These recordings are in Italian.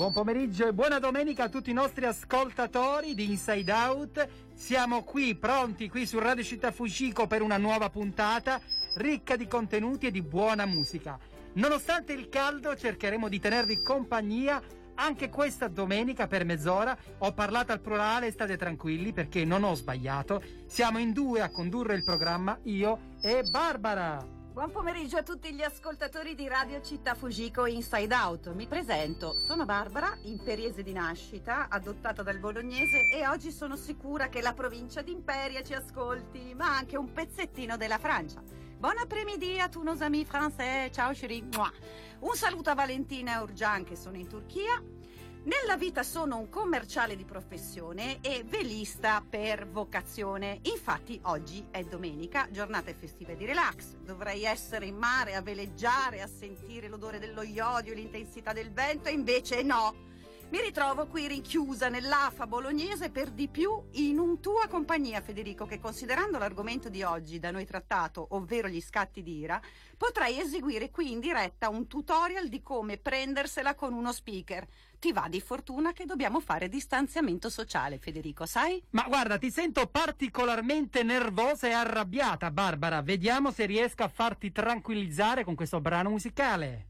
Buon pomeriggio e buona domenica a tutti i nostri ascoltatori di Inside Out. Siamo qui pronti qui su Radio Città Fucico per una nuova puntata ricca di contenuti e di buona musica. Nonostante il caldo cercheremo di tenervi compagnia anche questa domenica per mezz'ora. Ho parlato al plurale, state tranquilli perché non ho sbagliato. Siamo in due a condurre il programma, io e Barbara. Buon pomeriggio a tutti gli ascoltatori di Radio Città Fugico Inside Out. Mi presento, sono Barbara, imperiese di nascita, adottata dal bolognese e oggi sono sicura che la provincia di Imperia ci ascolti, ma anche un pezzettino della Francia. Buon après-midi a tous nos amis français, ciao chérie. Un saluto a Valentina e Urgian che sono in Turchia. Nella vita sono un commerciale di professione e velista per vocazione. Infatti oggi è domenica, giornata festiva di relax. Dovrei essere in mare a veleggiare, a sentire l'odore dello iodio, l'intensità del vento invece no. Mi ritrovo qui rinchiusa nell'AFA bolognese per di più in un tua compagnia, Federico, che considerando l'argomento di oggi da noi trattato, ovvero gli scatti di ira, potrei eseguire qui in diretta un tutorial di come prendersela con uno speaker. Ti va di fortuna che dobbiamo fare distanziamento sociale, Federico, sai? Ma guarda, ti sento particolarmente nervosa e arrabbiata, Barbara. Vediamo se riesco a farti tranquillizzare con questo brano musicale.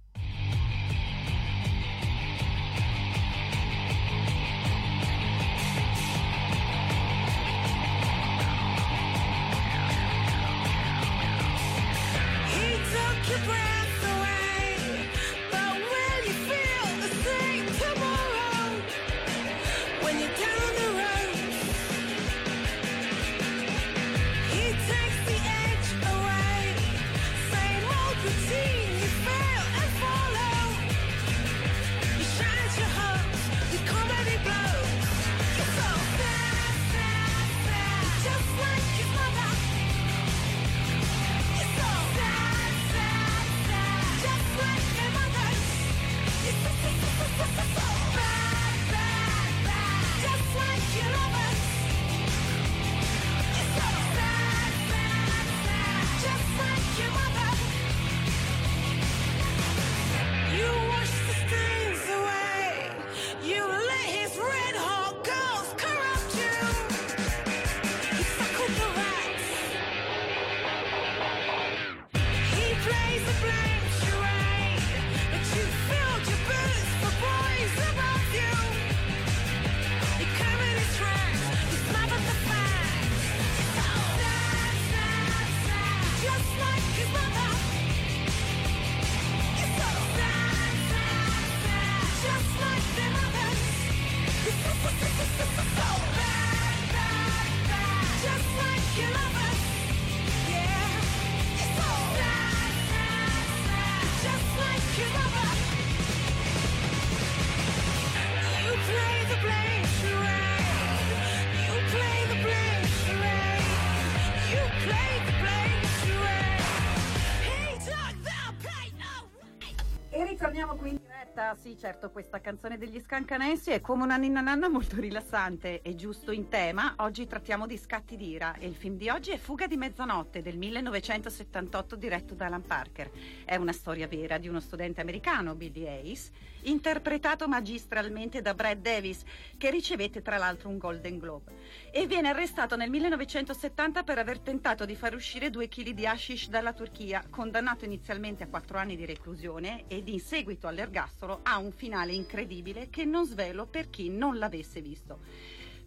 Sì certo, questa canzone degli Scancanensi è come una ninna nanna molto rilassante e giusto in tema. Oggi trattiamo di scatti d'ira e il film di oggi è Fuga di mezzanotte del 1978 diretto da Alan Parker. È una storia vera di uno studente americano, Billy Ace, interpretato magistralmente da Brad Davis, che ricevette tra l'altro un Golden Globe. E viene arrestato nel 1970 per aver tentato di far uscire due chili di hashish dalla Turchia, condannato inizialmente a quattro anni di reclusione ed in seguito all'ergastolo ha un finale incredibile che non svelo per chi non l'avesse visto.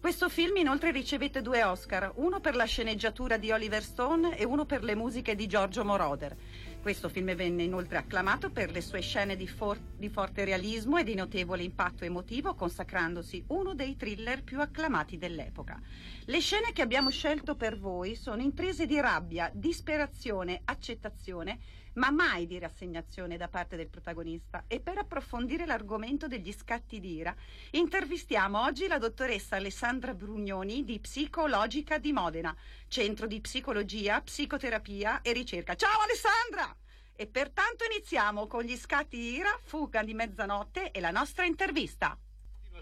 Questo film inoltre ricevette due Oscar, uno per la sceneggiatura di Oliver Stone e uno per le musiche di Giorgio Moroder. Questo film venne inoltre acclamato per le sue scene di, for- di forte realismo e di notevole impatto emotivo, consacrandosi uno dei thriller più acclamati dell'epoca. Le scene che abbiamo scelto per voi sono intrese di rabbia, disperazione, accettazione, ma mai di rassegnazione da parte del protagonista. E per approfondire l'argomento degli scatti d'ira, intervistiamo oggi la dottoressa Alessandra Brugnoni di Psicologica di Modena, centro di psicologia, psicoterapia e ricerca. Ciao Alessandra! E pertanto iniziamo con gli scatti d'ira, fuga di mezzanotte e la nostra intervista.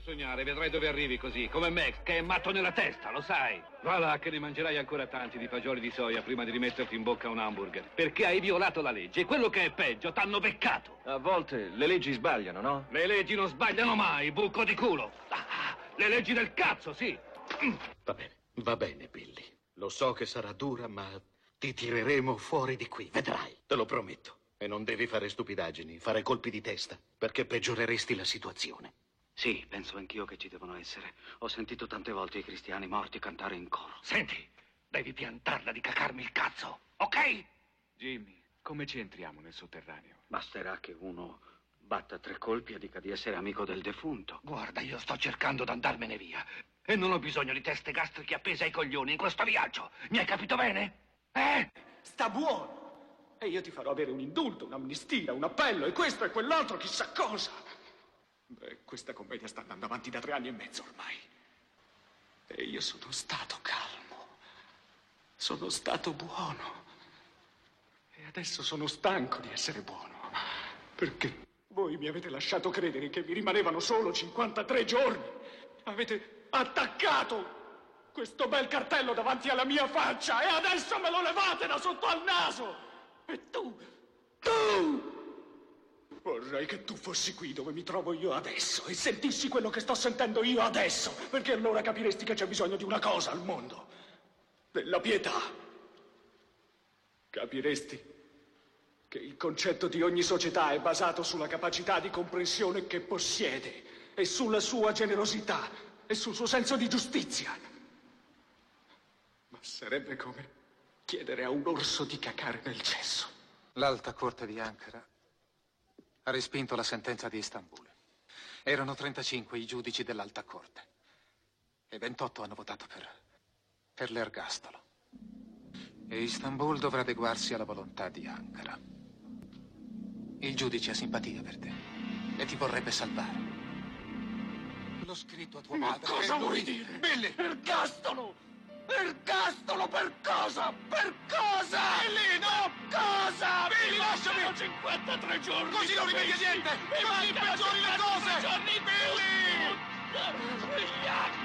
Sognare, vedrai dove arrivi così, come Max, che è matto nella testa, lo sai. Va là che ne mangerai ancora tanti di fagioli di soia prima di rimetterti in bocca un hamburger. Perché hai violato la legge e quello che è peggio, t'hanno beccato. A volte le leggi sbagliano, no? Le leggi non sbagliano mai, buco di culo. Ah, le leggi del cazzo, sì. Va bene, va bene, Billy. Lo so che sarà dura, ma ti tireremo fuori di qui, vedrai, te lo prometto. E non devi fare stupidaggini, fare colpi di testa, perché peggioreresti la situazione. Sì, penso anch'io che ci devono essere. Ho sentito tante volte i cristiani morti cantare in coro. Senti, devi piantarla di cacarmi il cazzo, ok? Jimmy, come ci entriamo nel sotterraneo? Basterà che uno batta tre colpi e dica di essere amico del defunto. Guarda, io sto cercando di andarmene via. E non ho bisogno di teste gastriche appese ai coglioni in questo viaggio. Mi hai capito bene? Eh? Sta buono! E io ti farò avere un indulto, un'amnistia, un appello e questo e quell'altro, chissà cosa. Beh, questa commedia sta andando avanti da tre anni e mezzo ormai. E io sono stato calmo. Sono stato buono. E adesso sono stanco di essere buono. Perché voi mi avete lasciato credere che vi rimanevano solo 53 giorni. Avete attaccato questo bel cartello davanti alla mia faccia e adesso me lo levate da sotto al naso! E tu, tu! Vorrei che tu fossi qui dove mi trovo io adesso e sentissi quello che sto sentendo io adesso, perché allora capiresti che c'è bisogno di una cosa al mondo, della pietà. Capiresti che il concetto di ogni società è basato sulla capacità di comprensione che possiede e sulla sua generosità e sul suo senso di giustizia. Ma sarebbe come chiedere a un orso di cacare nel cesso. L'Alta Corte di Ankara ha respinto la sentenza di Istanbul. Erano 35 i giudici dell'Alta Corte e 28 hanno votato per, per l'ergastolo. E Istanbul dovrà adeguarsi alla volontà di Ankara. Il giudice ha simpatia per te e ti vorrebbe salvare. L'ho scritto a tua Ma madre. cosa e lui- vuoi dire? Billy! Ergastolo! Ergastolo per cosa? Per cosa? No! Cosa? Billy, lasciami! 53 giorni! Così non rimedi a niente! E così peggiori le cose! Giorni, Billy! Vigliacchi!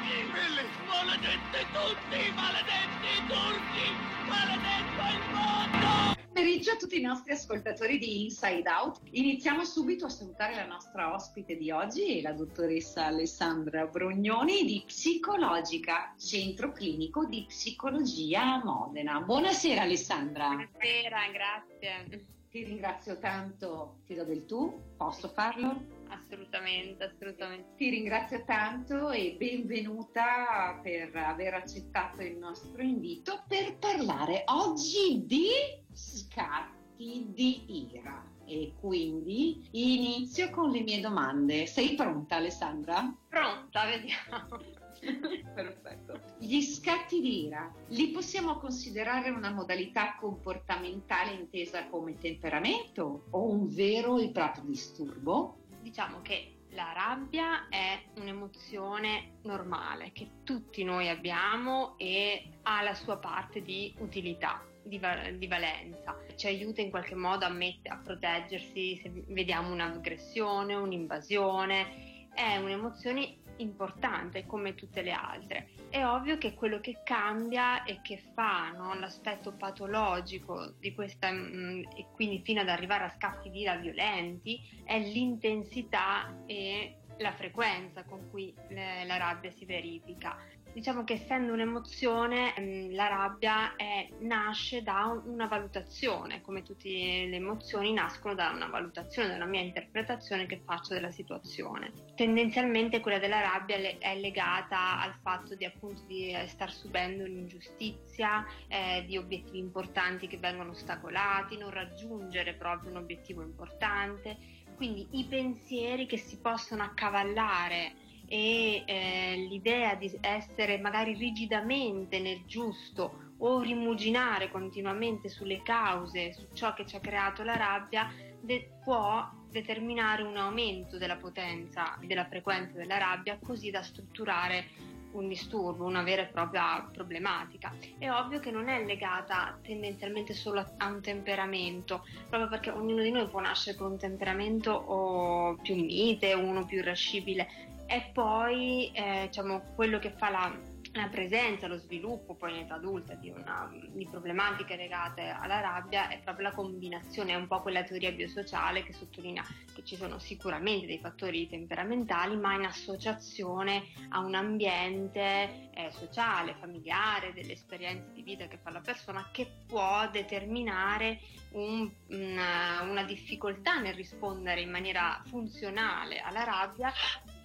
Pomeriggio a tutti i nostri ascoltatori di Inside Out. Iniziamo subito a salutare la nostra ospite di oggi, la dottoressa Alessandra Brognoni di Psicologica, Centro Clinico di Psicologia a Modena. Buonasera Alessandra. Buonasera, grazie. Ti ringrazio tanto, ti do del tu, posso farlo? Assolutamente, assolutamente. Ti ringrazio tanto e benvenuta per aver accettato il nostro invito per parlare oggi di scatti di ira. E quindi inizio con le mie domande. Sei pronta Alessandra? Pronta, vediamo. Perfetto. Gli scatti di ira li possiamo considerare una modalità comportamentale intesa come temperamento o un vero e proprio disturbo? Diciamo che la rabbia è un'emozione normale che tutti noi abbiamo e ha la sua parte di utilità. Di, va- di valenza, ci aiuta in qualche modo a, mette- a proteggersi se vediamo un'aggressione, un'invasione, è un'emozione importante come tutte le altre. È ovvio che quello che cambia e che fa no, l'aspetto patologico di questa, mh, e quindi fino ad arrivare a scatti di ira violenti, è l'intensità e la frequenza con cui le- la rabbia si verifica. Diciamo che essendo un'emozione, ehm, la rabbia è- nasce da un- una valutazione, come tutte le emozioni nascono da una valutazione, da una mia interpretazione che faccio della situazione. Tendenzialmente quella della rabbia è legata al fatto di appunto di eh, star subendo un'ingiustizia, eh, di obiettivi importanti che vengono ostacolati, non raggiungere proprio un obiettivo importante. Quindi i pensieri che si possono accavallare e eh, l'idea di essere magari rigidamente nel giusto o rimuginare continuamente sulle cause, su ciò che ci ha creato la rabbia, de- può determinare un aumento della potenza, della frequenza della rabbia, così da strutturare un disturbo, una vera e propria problematica. È ovvio che non è legata tendenzialmente solo a- un temperamento, proprio perché ognuno di noi può nascere con un temperamento più mite, uno più irascibile, e poi eh, diciamo, quello che fa la, la presenza, lo sviluppo poi in età adulta di, una, di problematiche legate alla rabbia è proprio la combinazione, è un po' quella teoria biosociale che sottolinea che ci sono sicuramente dei fattori temperamentali, ma in associazione a un ambiente eh, sociale, familiare, delle esperienze di vita che fa la persona che può determinare un- una, una difficoltà nel rispondere in maniera funzionale alla rabbia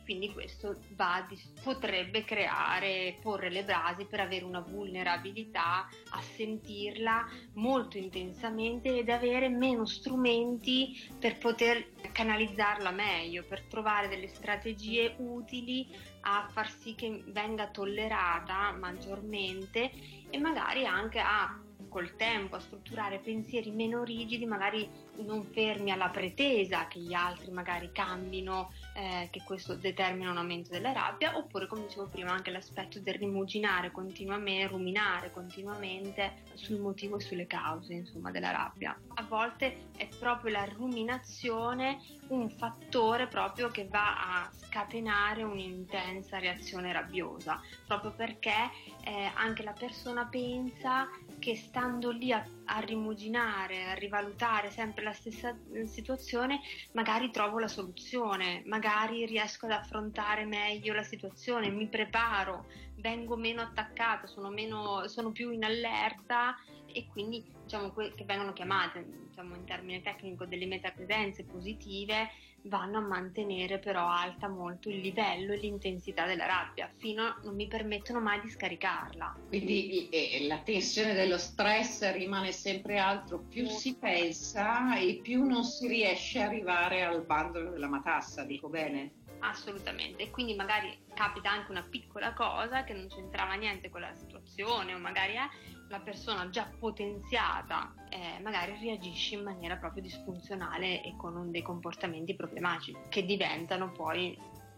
quindi questo va potrebbe creare, porre le basi per avere una vulnerabilità a sentirla molto intensamente ed avere meno strumenti per poter canalizzarla meglio, per trovare delle strategie utili a far sì che venga tollerata maggiormente e magari anche a col tempo a strutturare pensieri meno rigidi, magari non fermi alla pretesa che gli altri magari cambino, eh, che questo determina un aumento della rabbia, oppure come dicevo prima anche l'aspetto del rimuginare continuamente, ruminare continuamente sul motivo e sulle cause insomma della rabbia. A volte è proprio la ruminazione un fattore proprio che va a scatenare un'intensa reazione rabbiosa, proprio perché eh, anche la persona pensa che stando lì a, a rimuginare, a rivalutare sempre la stessa eh, situazione, magari trovo la soluzione, magari riesco ad affrontare meglio la situazione, mi preparo, vengo meno attaccata, sono, meno, sono più in allerta e quindi diciamo que- che vengono chiamate diciamo, in termine tecnico delle metacredenze positive vanno a mantenere però alta molto il livello e l'intensità della rabbia fino a non mi permettono mai di scaricarla. Quindi eh, la tensione dello stress rimane sempre alto, più si pensa e più non si riesce ad arrivare al bandolo della matassa, dico bene. Assolutamente, e quindi magari capita anche una piccola cosa che non c'entrava niente con la situazione o magari è la persona già potenziata eh, magari reagisce in maniera proprio disfunzionale e con dei comportamenti problematici che diventano poi,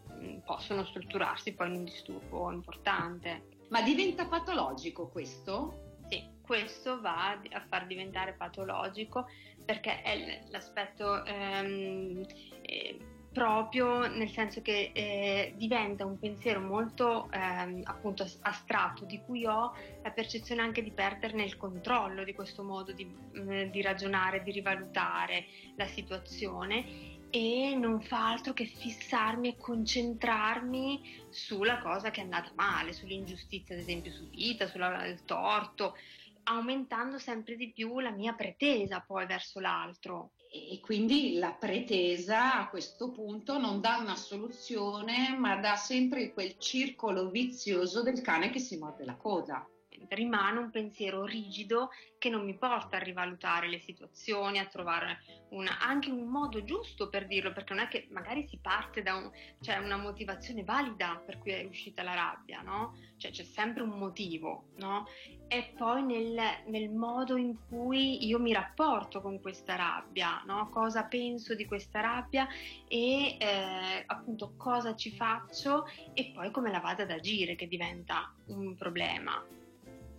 mh, possono strutturarsi poi in un disturbo importante. Ma diventa patologico questo? Sì, questo va a- far diventare patologico perché è l'aspetto ehm, eh, proprio nel senso che eh, diventa un pensiero molto ehm, appunto as- astratto di cui ho la percezione anche di perderne il controllo di questo modo di, mh, di ragionare, di rivalutare la situazione e non fa altro che fissarmi e concentrarmi sulla cosa che è andata male, sull'ingiustizia ad esempio subita, sul torto, aumentando sempre di più la mia pretesa poi verso l'altro. E quindi la pretesa a questo punto non dà una soluzione, ma dà sempre quel circolo vizioso del cane che si morde la coda. Rimane un pensiero rigido che non mi porta a rivalutare le situazioni, a trovare una- anche un modo giusto per dirlo, perché non è che magari si parte da un- cioè una motivazione valida per cui è uscita la rabbia, no? Cioè c'è sempre un motivo, no? E poi nel, nel modo in cui io mi rapporto con questa rabbia, no? Cosa penso di questa rabbia e eh, appunto cosa ci faccio e poi come la vado ad agire che diventa un problema,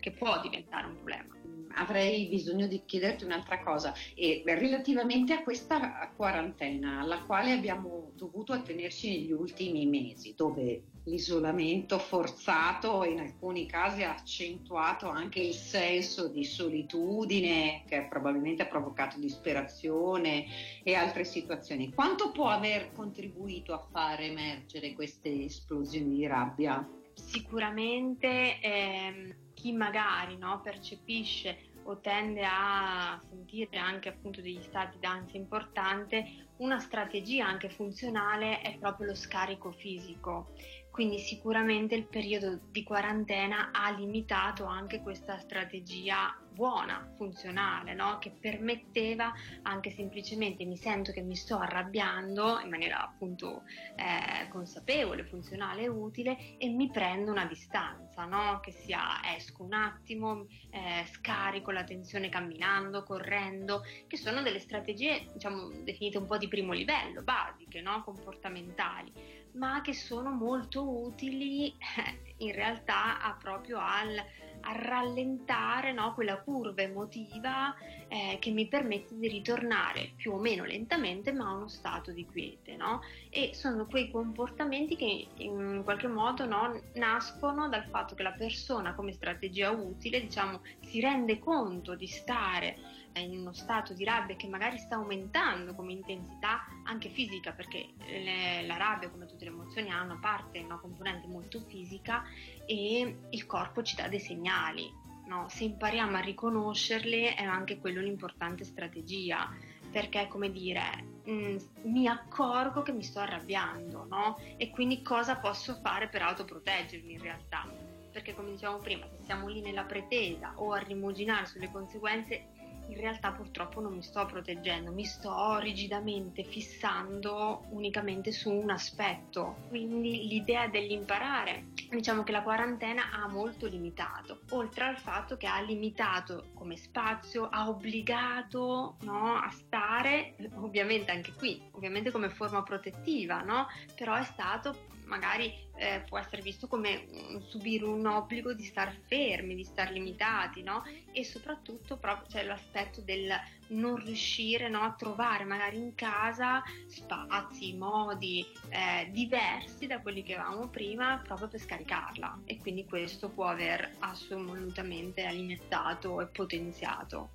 che può diventare un problema. Avrei bisogno di chiederti un'altra cosa, e relativamente a questa quarantena alla quale abbiamo dovuto attenerci negli ultimi mesi, dove l'isolamento forzato in alcuni casi ha accentuato anche il senso di solitudine che probabilmente ha provocato disperazione e altre situazioni. Quanto può aver contribuito a far emergere queste esplosioni di rabbia? sicuramente ehm, chi magari no, percepisce o tende a sentire anche appunto degli stati d'ansia importante, una strategia anche funzionale è proprio lo scarico fisico. Quindi sicuramente il periodo di quarantena ha limitato anche questa strategia buona, funzionale, no? che permetteva anche semplicemente mi sento che mi sto arrabbiando in maniera appunto eh, consapevole, funzionale e utile e mi prendo una distanza, no? che sia esco un attimo, eh, scarico la tensione camminando, correndo, che sono delle strategie diciamo definite un po' di primo livello, basiche, no? comportamentali ma che sono molto utili eh, in realtà a proprio al, a rallentare no, quella curva emotiva eh, che mi permette di ritornare più o meno lentamente ma a uno stato di quiete no? e sono quei comportamenti che in qualche modo no, nascono dal fatto che la persona come strategia utile diciamo si rende conto di stare in uno stato di rabbia che magari sta aumentando come intensità anche fisica, perché le, la rabbia, come tutte le emozioni, ha una parte, una componente molto fisica e il corpo ci dà dei segnali. No? Se impariamo a riconoscerle è anche quello un'importante strategia, perché come dire, mh, mm, mi accorgo che mi sto arrabbiando, no? E quindi cosa posso fare per autoproteggermi in realtà? Perché come dicevamo prima, se siamo lì nella pretesa o a rimuginare sulle conseguenze, in realtà purtroppo non mi sto proteggendo, mi sto rigidamente fissando unicamente su un aspetto. Quindi l'idea dell'imparare, diciamo che la quarantena ha molto limitato, oltre al fatto che ha limitato come spazio, ha obbligato no, a stare, ovviamente anche qui, ovviamente come forma protettiva, no? però è stato magari eh, può essere visto come un, subire un obbligo di star fermi, di star limitati, no? E soprattutto proprio c'è l'aspetto del non riuscire no, a trovare magari in casa spazi, modi eh, diversi da quelli che avevamo prima proprio per scaricarla e quindi questo può aver assolutamente alimentato e potenziato.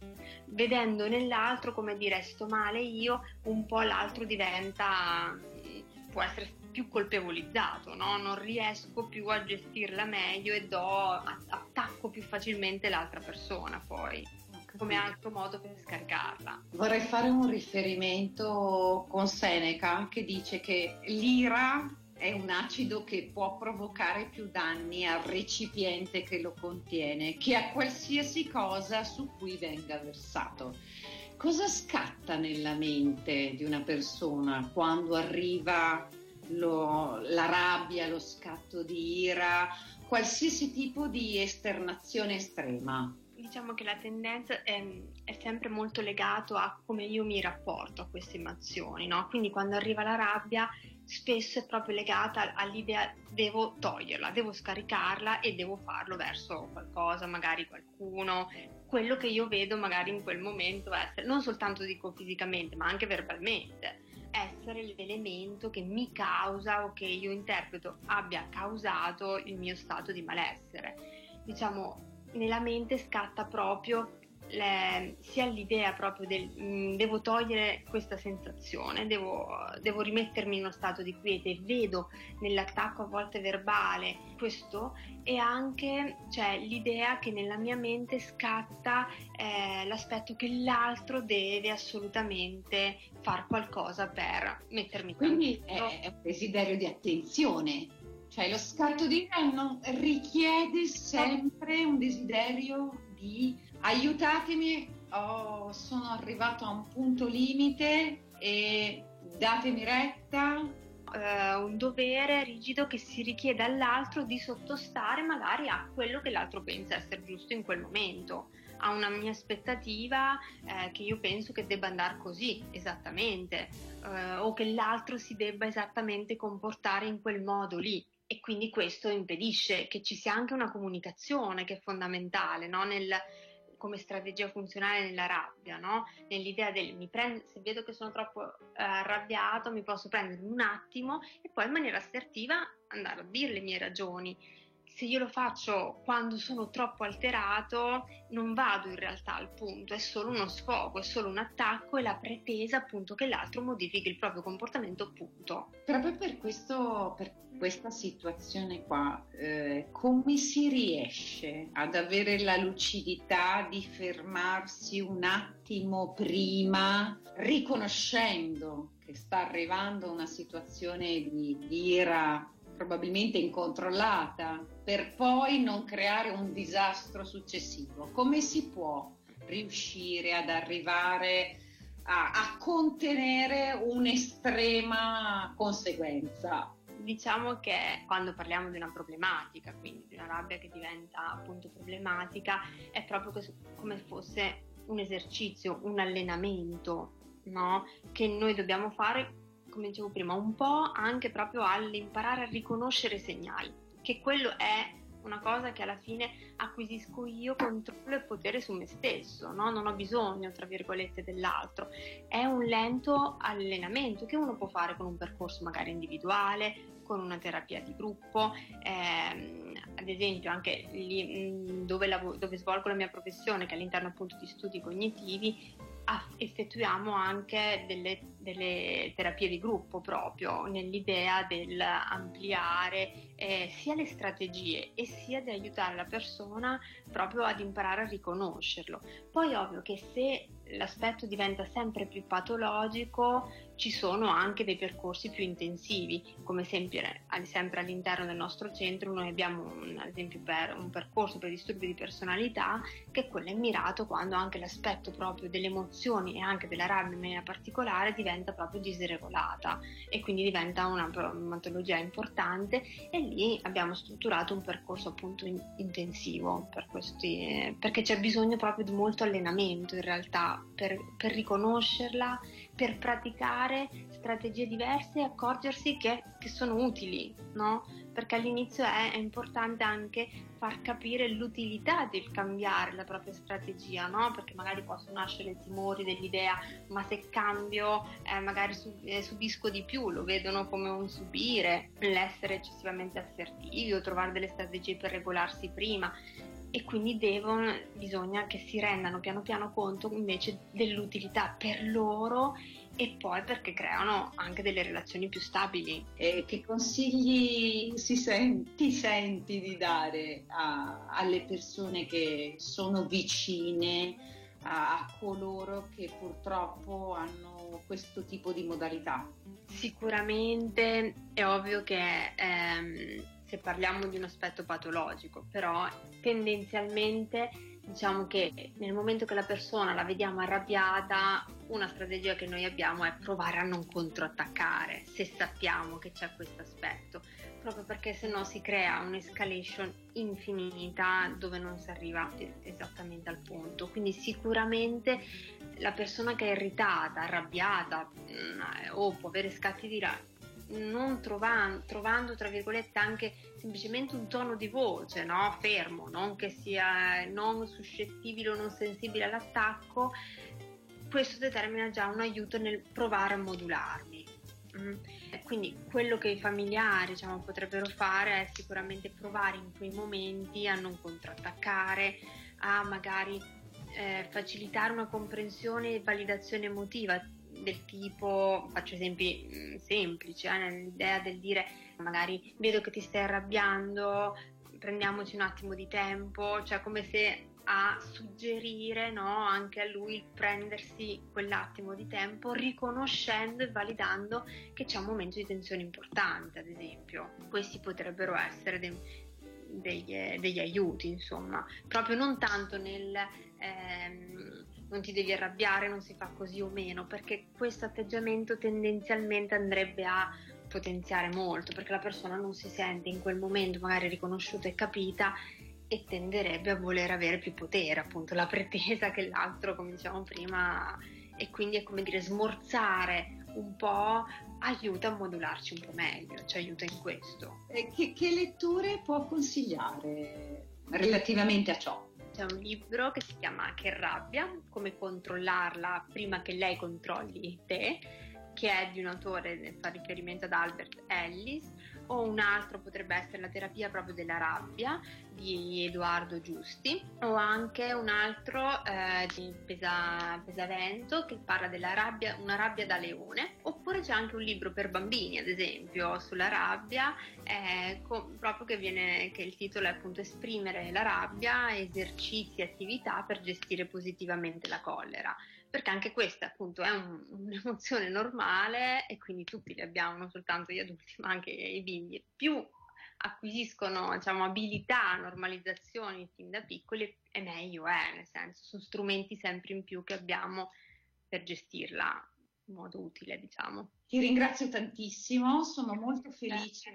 Vedendo nell'altro come dire sto male io, un po' l'altro diventa può essere più colpevolizzato, no? non riesco più a gestirla meglio e do, attacco più facilmente l'altra persona poi come altro modo per scaricarla. Vorrei fare un riferimento con Seneca che dice che l'ira è un acido che può provocare più danni al recipiente che lo contiene che a qualsiasi cosa su cui venga versato. Cosa scatta nella mente di una persona quando arriva lo, la rabbia, lo scatto di ira, qualsiasi tipo di esternazione estrema? Diciamo che la tendenza è, è sempre molto legato a come io mi rapporto a queste emozioni, no? Quindi quando arriva la rabbia spesso è proprio legata all'idea devo toglierla, devo scaricarla e devo farlo verso qualcosa, magari qualcuno, quello che io vedo magari in quel momento essere, non soltanto dico fisicamente, ma anche verbalmente, essere l'elemento che mi causa o che io interpreto abbia causato il mio stato di malessere. Diciamo, nella mente scatta proprio le, sia l'idea proprio del mh, mm, devo togliere questa sensazione, devo, devo, rimettermi in uno stato di quiete, vedo nell'attacco a volte verbale questo e anche cioè, l'idea che nella mia mente scatta eh, l'aspetto che l'altro deve assolutamente fare qualcosa per mettermi Quindi è, è un desiderio di attenzione, cioè lo scatto di non richiede sempre un desiderio di aiutatemi, oh, sono arrivato a un punto limite e datemi retta. Uh, un dovere rigido che si richiede all'altro di sottostare magari a quello che l'altro pensa essere giusto in quel momento, a una mia aspettativa eh, che io penso che debba andare così esattamente eh, o che l'altro si debba esattamente comportare in quel modo lì e quindi questo impedisce che ci sia anche una comunicazione che è fondamentale no? Nel, come strategia funzionale nella rabbia, no? nell'idea del mi prendo, se vedo che sono troppo eh, arrabbiato mi posso prendere un attimo e poi in maniera assertiva andare a dire le mie ragioni. Se io lo faccio quando sono troppo alterato, non vado in realtà al punto, è solo uno sfogo, è solo un attacco e la pretesa appunto che l'altro modifichi il proprio comportamento, punto. Proprio per, questo, per questa situazione qua, eh, come si riesce ad avere la lucidità di fermarsi un attimo prima, riconoscendo che sta arrivando una situazione di, di ira probabilmente incontrollata, per poi non creare un disastro successivo. Come si può riuscire ad arrivare a, a contenere un'estrema conseguenza? Diciamo che quando parliamo di una problematica, quindi di una rabbia che diventa appunto problematica, è proprio come fosse un esercizio, un allenamento, no? Che noi dobbiamo fare come dicevo prima, un po' anche proprio all'imparare a riconoscere i segnali, che quello è una cosa che alla fine acquisisco io controllo e potere su me stesso, no? non ho bisogno, tra virgolette, dell'altro. È un lento allenamento che uno può fare con un percorso magari individuale, con una terapia di gruppo, ehm, ad esempio anche lì dove, lav- dove svolgo la mia professione, che all'interno appunto di studi cognitivi, effettuiamo anche delle, delle, terapie di gruppo proprio nell'idea del ampliare eh, sia le strategie e sia di aiutare la persona proprio ad imparare a riconoscerlo. Poi ovvio che se l'aspetto diventa sempre più patologico, ci sono anche dei percorsi più intensivi, come sempre, sempre all'interno del nostro centro noi abbiamo un, ad esempio per un percorso per disturbi di personalità che è quello mirato quando anche l'aspetto proprio delle emozioni e anche della rabbia in maniera particolare diventa proprio disregolata e quindi diventa una, una patologia importante e lì abbiamo strutturato un percorso appunto in, intensivo per questi, perché c'è bisogno proprio di molto allenamento in realtà per, per riconoscerla, per praticare strategie diverse e accorgersi che, che sono utili, no? Perché all'inizio è, è, importante anche far capire l'utilità del cambiare la propria strategia, no? Perché magari possono nascere timori dell'idea, ma se cambio eh, magari sub- eh, subisco di più, lo vedono come un subire, l'essere eccessivamente assertivi o trovare delle strategie per regolarsi prima e quindi devono, bisogna che si rendano piano piano conto invece dell'utilità per loro e poi perché creano anche delle relazioni più stabili. E che consigli si senti, ti senti di dare a, alle persone che sono vicine a, a coloro che purtroppo hanno questo tipo di modalità? Sicuramente è ovvio che ehm, se parliamo di un aspetto patologico, però tendenzialmente diciamo che nel momento che la persona la vediamo arrabbiata, una strategia che noi abbiamo è provare a non controattaccare se sappiamo che c'è questo aspetto, proprio perché se no si crea un'escalation infinita dove non si arriva esattamente al punto. Quindi sicuramente la persona che è irritata, arrabbiata mm, o può avere scatti di non trovando, trovando, tra virgolette, anche semplicemente un tono di voce, no? fermo, non che sia non suscettibile o non sensibile all'attacco, questo determina già un aiuto nel provare a modularmi. Mm. Quindi quello che i familiari diciamo, potrebbero fare è sicuramente provare in quei momenti a non contrattaccare, a magari eh, facilitare una comprensione e validazione emotiva del tipo, faccio esempi mm, semplici, eh, nell'idea del dire magari vedo che ti stai arrabbiando, prendiamoci un attimo di tempo, cioè come se a suggerire no, anche a lui il prendersi quell'attimo di tempo, riconoscendo e validando che c'è un momento di tensione importante, ad esempio. Questi potrebbero essere dei, degli, degli aiuti, insomma, proprio non tanto nel ehm, non ti devi arrabbiare, non si fa così o meno, perché questo atteggiamento tendenzialmente andrebbe a potenziare molto, perché la persona non si sente in quel momento magari riconosciuta e capita e tenderebbe a voler avere più potere, appunto la pretesa che l'altro, come dicevamo prima, e quindi è come dire smorzare un po' aiuta a modularci un po' meglio, ci aiuta in questo. Che, che letture può consigliare relativamente a ciò? C'è un libro che si chiama Che rabbia, come controllarla prima che lei controlli te, che è di un autore, fa riferimento ad Albert Ellis, o un altro potrebbe essere la terapia proprio della rabbia di Edoardo Giusti. O anche un altro eh, di Pesa, Pesavento che parla della rabbia, una rabbia da leone. Oppure c'è anche un libro per bambini ad esempio sulla rabbia eh, co- proprio che, viene, che il titolo è appunto esprimere la rabbia, esercizi e attività per gestire positivamente la collera perché anche questa appunto è un, un'emozione normale e quindi tutti le abbiamo, non soltanto gli adulti ma anche i bimbi. Più acquisiscono diciamo, abilità, normalizzazioni fin da piccoli e meglio è, nel senso sono strumenti sempre in più che abbiamo per gestirla modo utile, diciamo. Ti ringrazio tantissimo, sono molto felice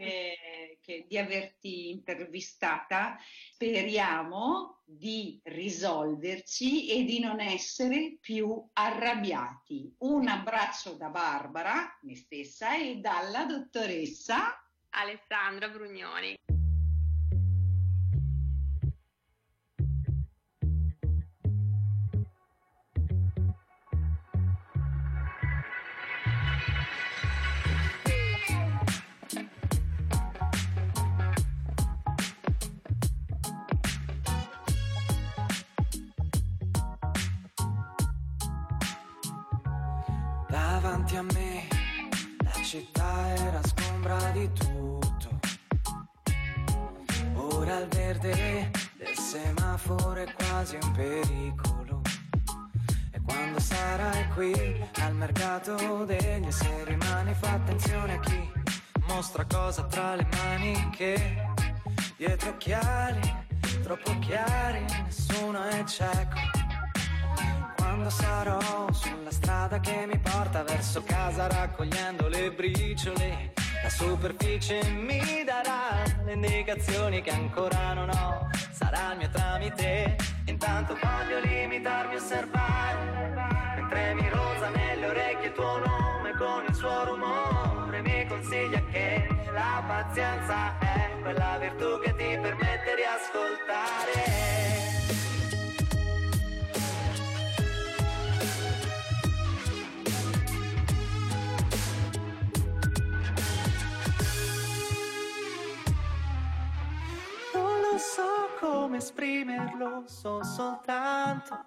che- di averti intervistata. Speriamo di risolverci e di non essere più arrabbiati. Un abbraccio da Barbara, me stessa, e dalla dottoressa Alessandra Brugnoni. Del semaforo è quasi un pericolo. E quando sarai qui al mercato degli esseri umani, fa attenzione a chi mostra cosa tra le mani che dietro occhiali troppo chiari nessuno è cieco. Quando sarò sulla strada che mi porta verso casa raccogliendo le briciole, la superficie mi darà le indicazioni che ancora non ho. Sarà il mio tramite, intanto voglio limitarmi a osservare. Mentre mi rosa nelle orecchie il tuo nome con il suo rumore, mi consiglia che la pazienza è quella virtù che ti permette di ascoltare. Lo so come esprimerlo, so soltanto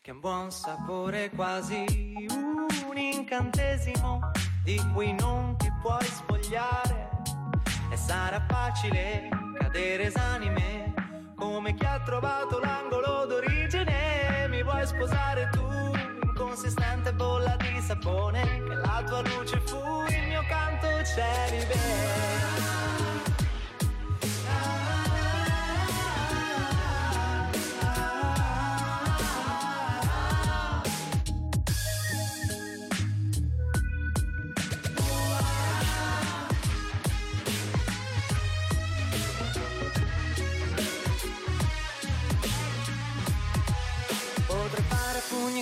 che un buon sapore quasi un incantesimo di cui non ti puoi spogliare. E sarà facile cadere esanime come chi ha trovato l'angolo d'origine. Mi vuoi sposare tu, inconsistente bolla di sapone, che la tua luce fu il mio canto celibe.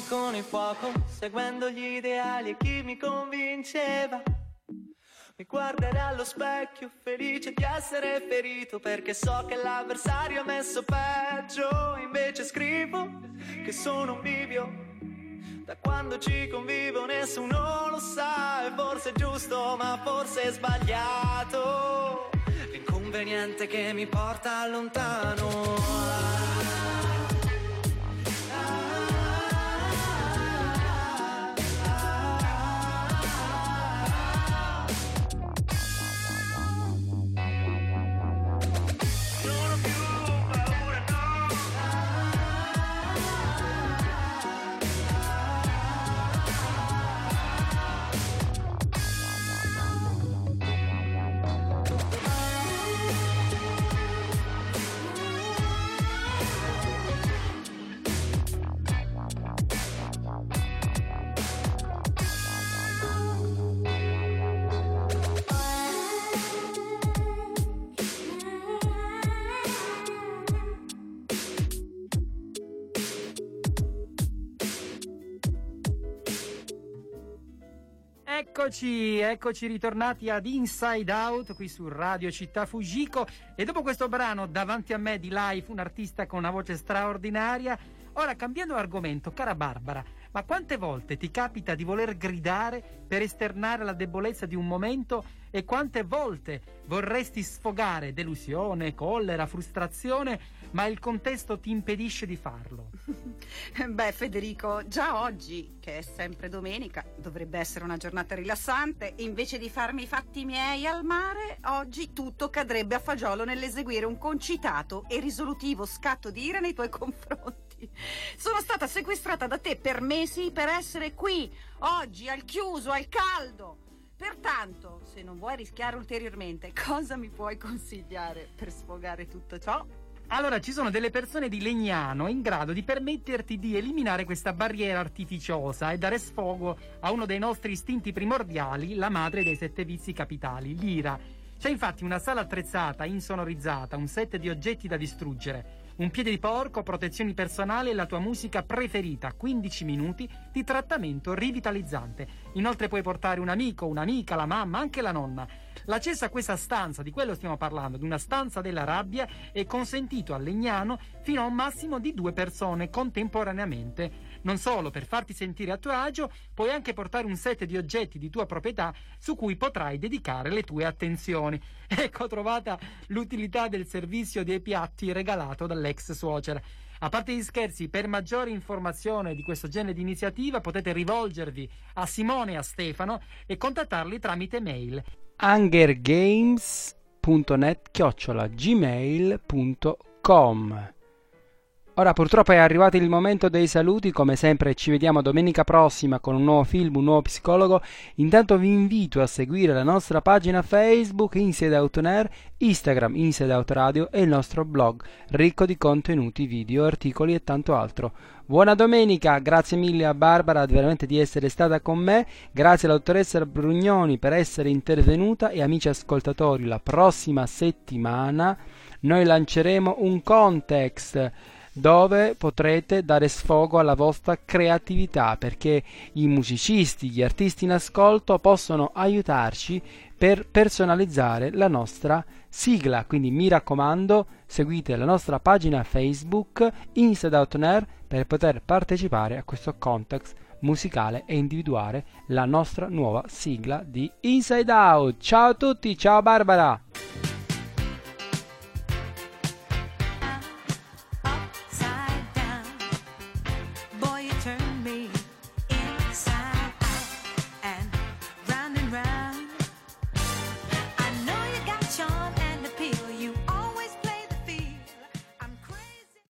Con il fuoco, seguendo gli ideali e chi mi convinceva. Mi guarderei allo specchio, felice di essere ferito, perché so che l'avversario ha messo peggio. Invece scrivo che sono un bivio. Da quando ci convivo nessuno lo sa, e forse è giusto, ma forse è sbagliato. L'inconveniente che mi porta lontano. Eccoci, eccoci ritornati ad Inside Out qui su Radio Città Fujiko. E dopo questo brano davanti a me di Life, un artista con una voce straordinaria, ora cambiando argomento, cara Barbara, Ma quante volte ti capita di voler gridare per esternare la debolezza di un momento? E quante volte vorresti sfogare delusione, collera, frustrazione, ma il contesto ti impedisce di farlo? Beh, Federico, già oggi, che è sempre domenica, dovrebbe essere una giornata rilassante, invece di farmi i fatti miei al mare, oggi tutto cadrebbe a fagiolo nell'eseguire un concitato e risolutivo scatto di ira nei tuoi confronti. Sono stata sequestrata da te per mesi per essere qui, oggi, al chiuso, al caldo. Pertanto, se non vuoi rischiare ulteriormente, cosa mi puoi consigliare per sfogare tutto ciò? Allora, ci sono delle persone di Legnano in grado di permetterti di eliminare questa barriera artificiosa e dare sfogo a uno dei nostri istinti primordiali, la madre dei sette vizi capitali, l'ira. C'è infatti una sala attrezzata, insonorizzata, un set di oggetti da distruggere, un piede di porco, protezioni personali e la tua musica preferita, 15 minuti di trattamento rivitalizzante. Inoltre puoi portare un amico, un'amica, la mamma, anche la nonna. L'accesso a questa stanza, di quello stiamo parlando, di una stanza della rabbia, è consentito a Legnano fino a un massimo di due persone contemporaneamente. Non solo, per farti sentire a tuo agio, puoi anche portare un set di oggetti di tua proprietà su cui potrai dedicare le tue attenzioni. Ecco trovata l'utilità del servizio dei piatti regalato dall'ex suocera. A parte gli scherzi, per maggiori informazioni di questo genere di iniziativa potete rivolgervi a Simone e a Stefano e contattarli tramite mail. hungergames.net chiocciola gmail.com Ora purtroppo è arrivato il momento dei saluti, come sempre ci vediamo domenica prossima con un nuovo film, un nuovo psicologo. Intanto vi invito a seguire la nostra pagina Facebook Inside Out On Air, Instagram Inside Out Radio e il nostro blog ricco di contenuti, video, articoli e tanto altro. Buona domenica, grazie mille a Barbara veramente di essere stata con me, grazie alla dottoressa Brugnoni per essere intervenuta e amici ascoltatori, la prossima settimana noi lanceremo un context dove potrete dare sfogo alla vostra creatività perché i musicisti, gli artisti in ascolto possono aiutarci per personalizzare la nostra sigla. Quindi mi raccomando, seguite la nostra pagina Facebook Inside Out On Air per poter partecipare a questo context musicale e individuare la nostra nuova sigla di Inside Out. Ciao a tutti, ciao Barbara!